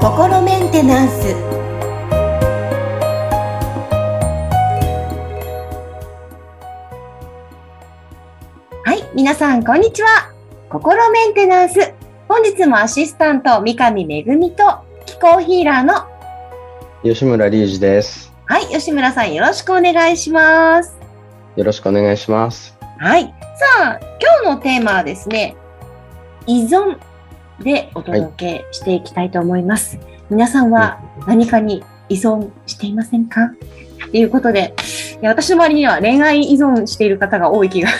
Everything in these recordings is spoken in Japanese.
心メンテナンス。はい皆さんこんにちは。心メンテナンス。本日もアシスタント三上恵と気候ヒーラーの吉村隆二です。はい吉村さんよろしくお願いします。よろしくお願いします。はいさあ今日のテーマはですね依存でお届けしていきたいと思います。はい、皆さんは何かに依存していませんか？ということで、いや私の周りには恋愛依存している方が多い気が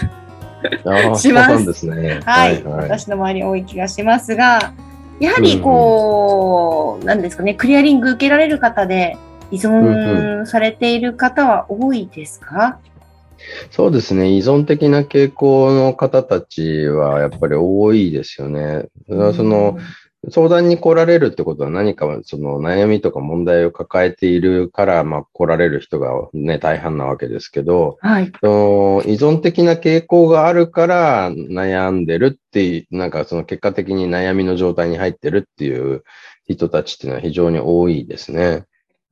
します。ですね。はい、はい、私の周りに多い気がしますが、やはりこう、何、うん、ですかね、クリアリング受けられる方で依存されている方は多いですか、うんそうですね。依存的な傾向の方たちはやっぱり多いですよね。その、相談に来られるってことは何かその悩みとか問題を抱えているから、まあ、来られる人がね、大半なわけですけど、はい、その依存的な傾向があるから悩んでるっていう、なんかその結果的に悩みの状態に入ってるっていう人たちっていうのは非常に多いですね。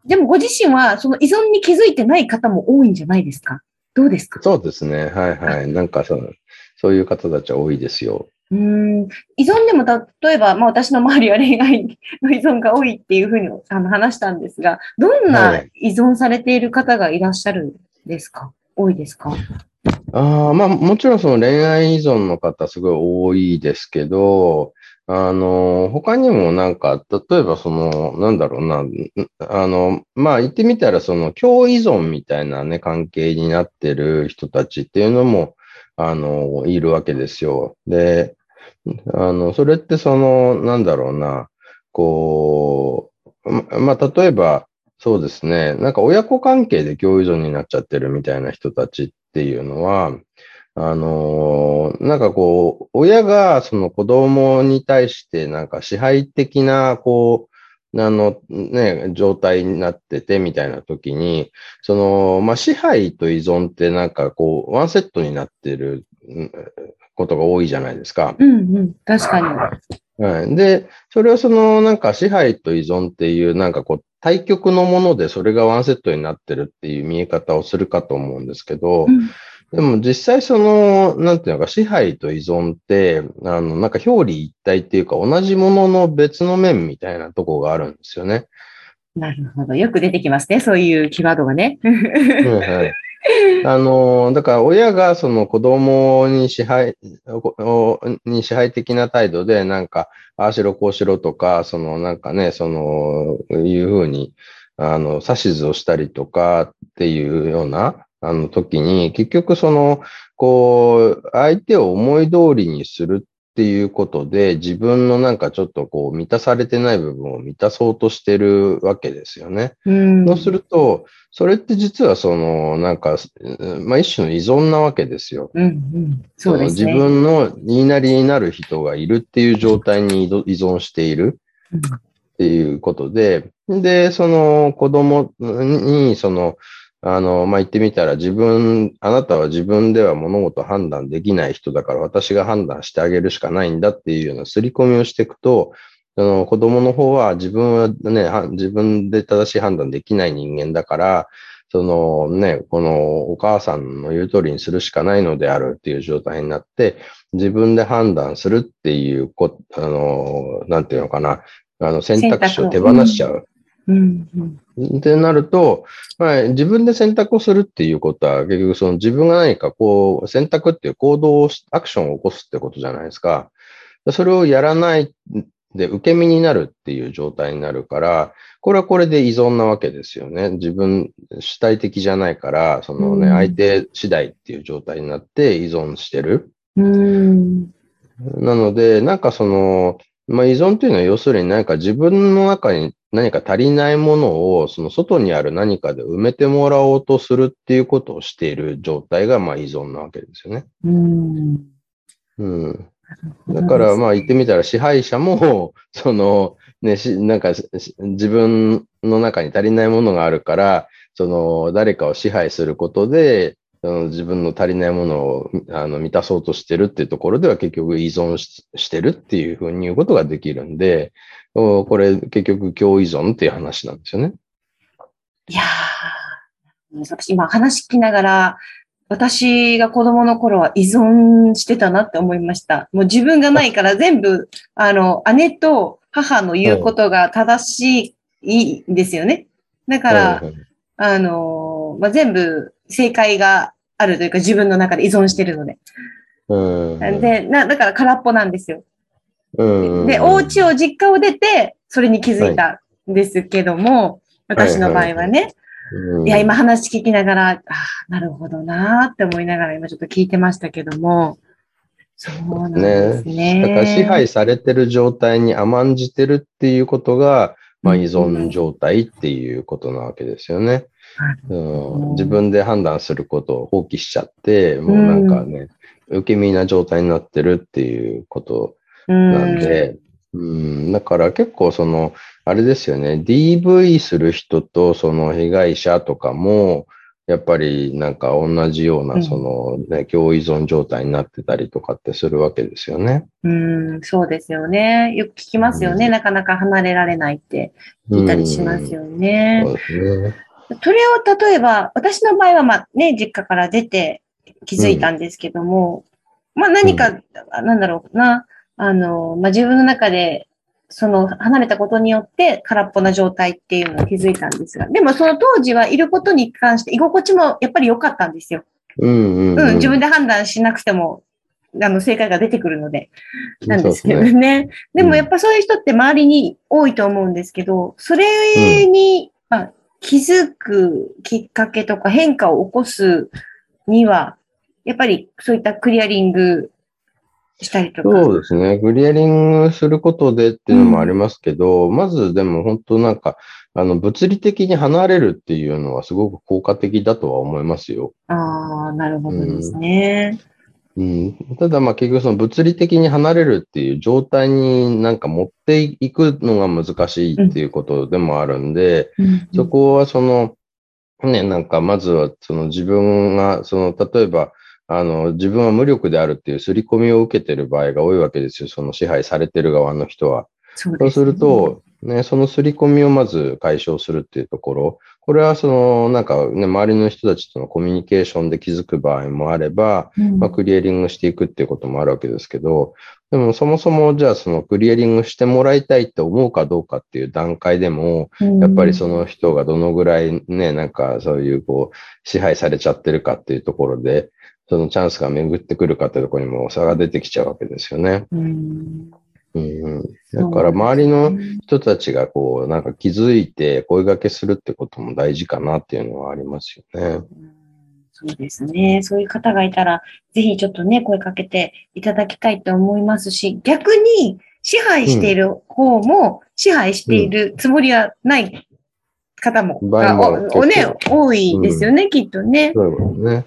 でもご自身はその依存に気づいてない方も多いんじゃないですか？どうですか？そうですね。はいはい。なんかその、そういう方たちは多いですよ。うん依存でも例えば、まあ、私の周りは恋愛の依存が多いっていうふうにあの話したんですが、どんな依存されている方がいらっしゃるんですか、はい、多いですか？あまあ、もちろんその恋愛依存の方すごい多いですけど、あの、他にもなんか、例えばその、なんだろうな、あの、まあ言ってみたらその、共依存みたいなね、関係になってる人たちっていうのも、あの、いるわけですよ。で、あの、それってその、なんだろうな、こう、ま、まあ例えば、そうですね、なんか親子関係で共依存になっちゃってるみたいな人たちっていうのは、あのー、なんかこう、親がその子供に対してなんか支配的な、こう、あのね、状態になっててみたいな時に、その、まあ、支配と依存ってなんかこう、ワンセットになってることが多いじゃないですか。うんうん、確かに。はい。で、それはそのなんか支配と依存っていうなんかこう、対極のものでそれがワンセットになってるっていう見え方をするかと思うんですけど、うんでも実際その、なんていうのか、支配と依存って、あの、なんか表裏一体っていうか、同じものの別の面みたいなとこがあるんですよね。なるほど。よく出てきますね。そういうキーワードがね。はい、あの、だから親がその子供に支配、に支配的な態度で、なんか、ああしろこうしろとか、そのなんかね、その、いうふうに、あの、指図をしたりとかっていうような、あの時に、結局その、こう、相手を思い通りにするっていうことで、自分のなんかちょっとこう、満たされてない部分を満たそうとしてるわけですよね。うん、そうすると、それって実はその、なんか、まあ一種の依存なわけですよ。うんうん、そうですね。自分の言いなりになる人がいるっていう状態に依存しているっていうことで、で、その子供に、その、あの、まあ、言ってみたら自分、あなたは自分では物事判断できない人だから私が判断してあげるしかないんだっていうような刷り込みをしていくと、あの子供の方は自分はね、自分で正しい判断できない人間だから、そのね、このお母さんの言う通りにするしかないのであるっていう状態になって、自分で判断するっていうこ、あの、なんていうのかな、あの選択肢を手放しちゃう。うんうん、ってなると、まあ、自分で選択をするっていうことは、結局その自分が何かこう、選択っていう行動を、アクションを起こすってことじゃないですか。それをやらないで、受け身になるっていう状態になるから、これはこれで依存なわけですよね。自分主体的じゃないから、そのね、うん、相手次第っていう状態になって依存してる。うん、なので、なんかその、まあ、依存というのは要するに何か自分の中に何か足りないものを、その外にある何かで埋めてもらおうとするっていうことをしている状態が、まあ依存なわけですよね。うん。うん。だから、まあ言ってみたら支配者も、その、ね、し、なんか自分の中に足りないものがあるから、その誰かを支配することで、その自分の足りないものをあの満たそうとしてるっていうところでは結局依存ししてるっていうふうに言うことができるんで、これ結局共依存っていう話なんですよね。いやー、私今話聞きながら、私が子供の頃は依存してたなって思いました。もう自分がないから全部、あの、姉と母の言うことが正しいんですよね。だから、はいはいあの、まあ、全部正解があるというか自分の中で依存してるので。うんで、な、だから空っぽなんですよ。うんで、お家を、実家を出て、それに気づいたんですけども、私の場合はね。うんいや、今話聞きながら、ああ、なるほどなーって思いながら今ちょっと聞いてましたけども、そうなんですね。だから支配されてる状態に甘んじてるっていうことが、まあ、依存状態っていうことなわけですよね。うん、自分で判断することを放棄しちゃって、もうなんかね、受け身な状態になってるっていうことなんで、うん、だから結構その、あれですよね、DV する人とその被害者とかも、やっぱりなんか同じよううなんそのね、共依存状態になってたりとかってするわけですよね。うん、そうですよね。よく聞きますよね。うんなかなか離れられないって聞いたりしますよね。そうですね。それを例えば、私の場合はまあね、実家から出て気づいたんですけども、まあ何か、なんだろうな、あの、まあ自分の中で、その離れたことによって空っぽな状態っていうのを気づいたんですが、でもその当時はいることに関して居心地もやっぱり良かったんですよ。うんうん、うん、自分で判断しなくても、あの、正解が出てくるので、なんですけどそうね。でもやっぱそういう人って周りに多いと思うんですけど、それに、まあ、気づくきっかけとか変化を起こすには、やっぱりそういったクリアリングしたりとか。そうですね。クリアリングすることでっていうのもありますけど、まずでも本当なんか、あの、物理的に離れるっていうのはすごく効果的だとは思いますよ。ああ、なるほどですね。うん、ただまあ結局その物理的に離れるっていう状態になんか持っていくのが難しいっていうことでもあるんで、うんそこはその、ね、なんかまずはその自分が、その例えば、あの、自分は無力であるっていう刷り込みを受けてる場合が多いわけですよ。その支配されてる側の人は。そうそうすると、ね、その刷り込みをまず解消するっていうところ、これはその、なんかね、周りの人たちとのコミュニケーションで気づく場合もあれば、うん。まあ、クリアリングしていくっていうこともあるわけですけど、でもそもそもじゃあそのクリアリングしてもらいたいって思うかどうかっていう段階でも、やっぱりその人がどのぐらいね、なんかそういうこう、支配されちゃってるかっていうところで、そのチャンスが巡ってくるかっていうところにも差が出てきちゃうわけですよね。うんうんうん、だから周りの人たちがこう、なんか気づいて声掛けするってことも大事かなっていうのはありますよね。うんそうですね。そういう方がいたら、ぜひちょっとね、声かけていただきたいと思いますし、逆に支配している方も支配しているつもりはない方も、場合もあおおね結、多いですよね、きっとね。そうね。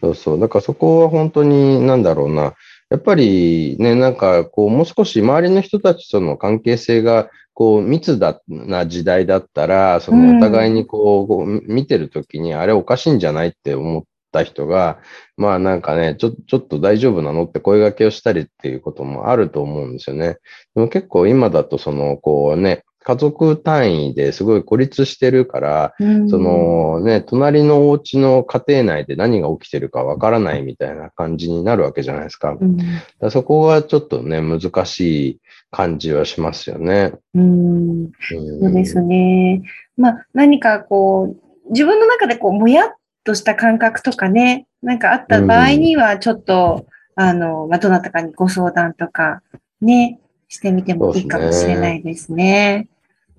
そうそう。だからそこは本当に、なんだろうな。やっぱりね、なんかこう、もう少し周りの人たちとの関係性が、こう、密だな時代だったら、そのお互いにこう、こう見てるときに、あれおかしいんじゃないって思った人が、まあなんかね、ちょ、ちょっと大丈夫なのって声掛けをしたりっていうこともあると思うんですよね。でも結構今だとその、こうね、家族単位ですごい孤立してるから、うんそ、のね、隣のお家の家庭内で何が起きてるかわからないみたいな感じになるわけじゃないですか。うんらそこはちょっとね、難しい感じはしますよね。うんうんそうですね。まあ、何かこう、自分の中でこう、もやっとした感覚とかね、なんかあった場合には、ちょっと、あの、まあ、どなたかにご相談とか、ね、してみてもいいかもしれないですね。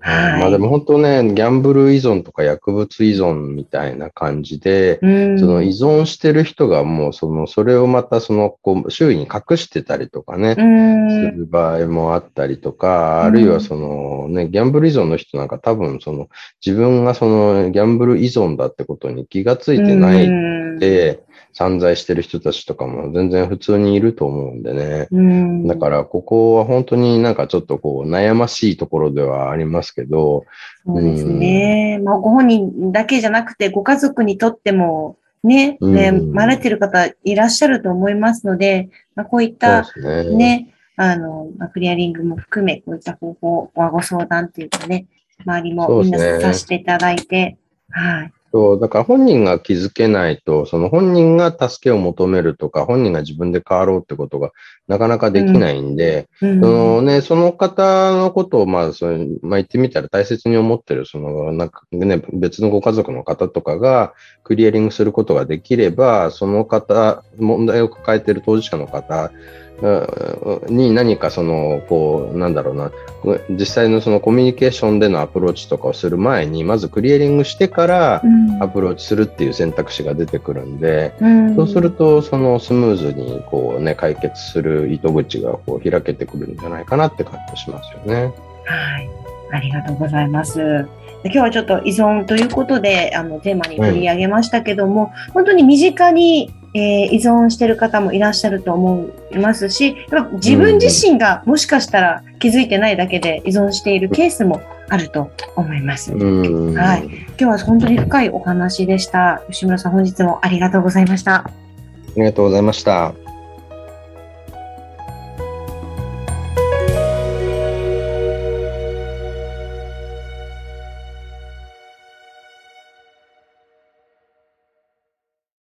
はい。まあでも本当ね、ギャンブル依存とか薬物依存みたいな感じで、うん、その依存してる人がもうその、それをまたその、こう、周囲に隠してたりとかね、うん、する場合もあったりとか、うん。あるいはそのね、ギャンブル依存の人なんか多分その自分がそのギャンブル依存だってことに気がついてないうん。で散財してる人たちとかも全然普通にいると思うんでね。うん、だからここは本当になんかちょっとこう悩ましいところではありますけど、そうですね。まあ、ご本人だけじゃなくて、ご家族にとっても、ね、ね、うんまれてる方いらっしゃると思いますので、まあ、こういったね。ね、あの、まあクリアリングも含め、こういった方法、ご相談っていうかね、周りもみんなさせていただいて、はい。そう、だから本人が気づけないと、その本人が助けを求めるとか、本人が自分で変わろうってことがなかなかできないんで、うん。そのね、その方のことを、まあ、そのまあ、言ってみたら大切に思ってる、その、なんかね、別のご家族の方とかがクリアリングすることができれば、その方、問題を抱えている当事者の方うんに何かその、こう、なんだろうな、実際のそのコミュニケーションでのアプローチとかをする前に、まずクリアリングしてからうんアプローチするっていう選択肢が出てくるんで、うんそうすると、そのスムーズにこうね、解決する糸口がこう開けてくるんじゃないかなって感じしますよね。はい。ありがとうございます。で今日はちょっと依存ということで、あの、テーマに取り上げましたけども、本当に身近に、えー依存している方もいらっしゃると思いますし、やっぱ自分自身がもしかしたら気づいてないだけで依存しているケースもあると思います。うん。はい今日は本当に深いお話でした。吉村さん、本日もありがとうございました。ありがとうございました。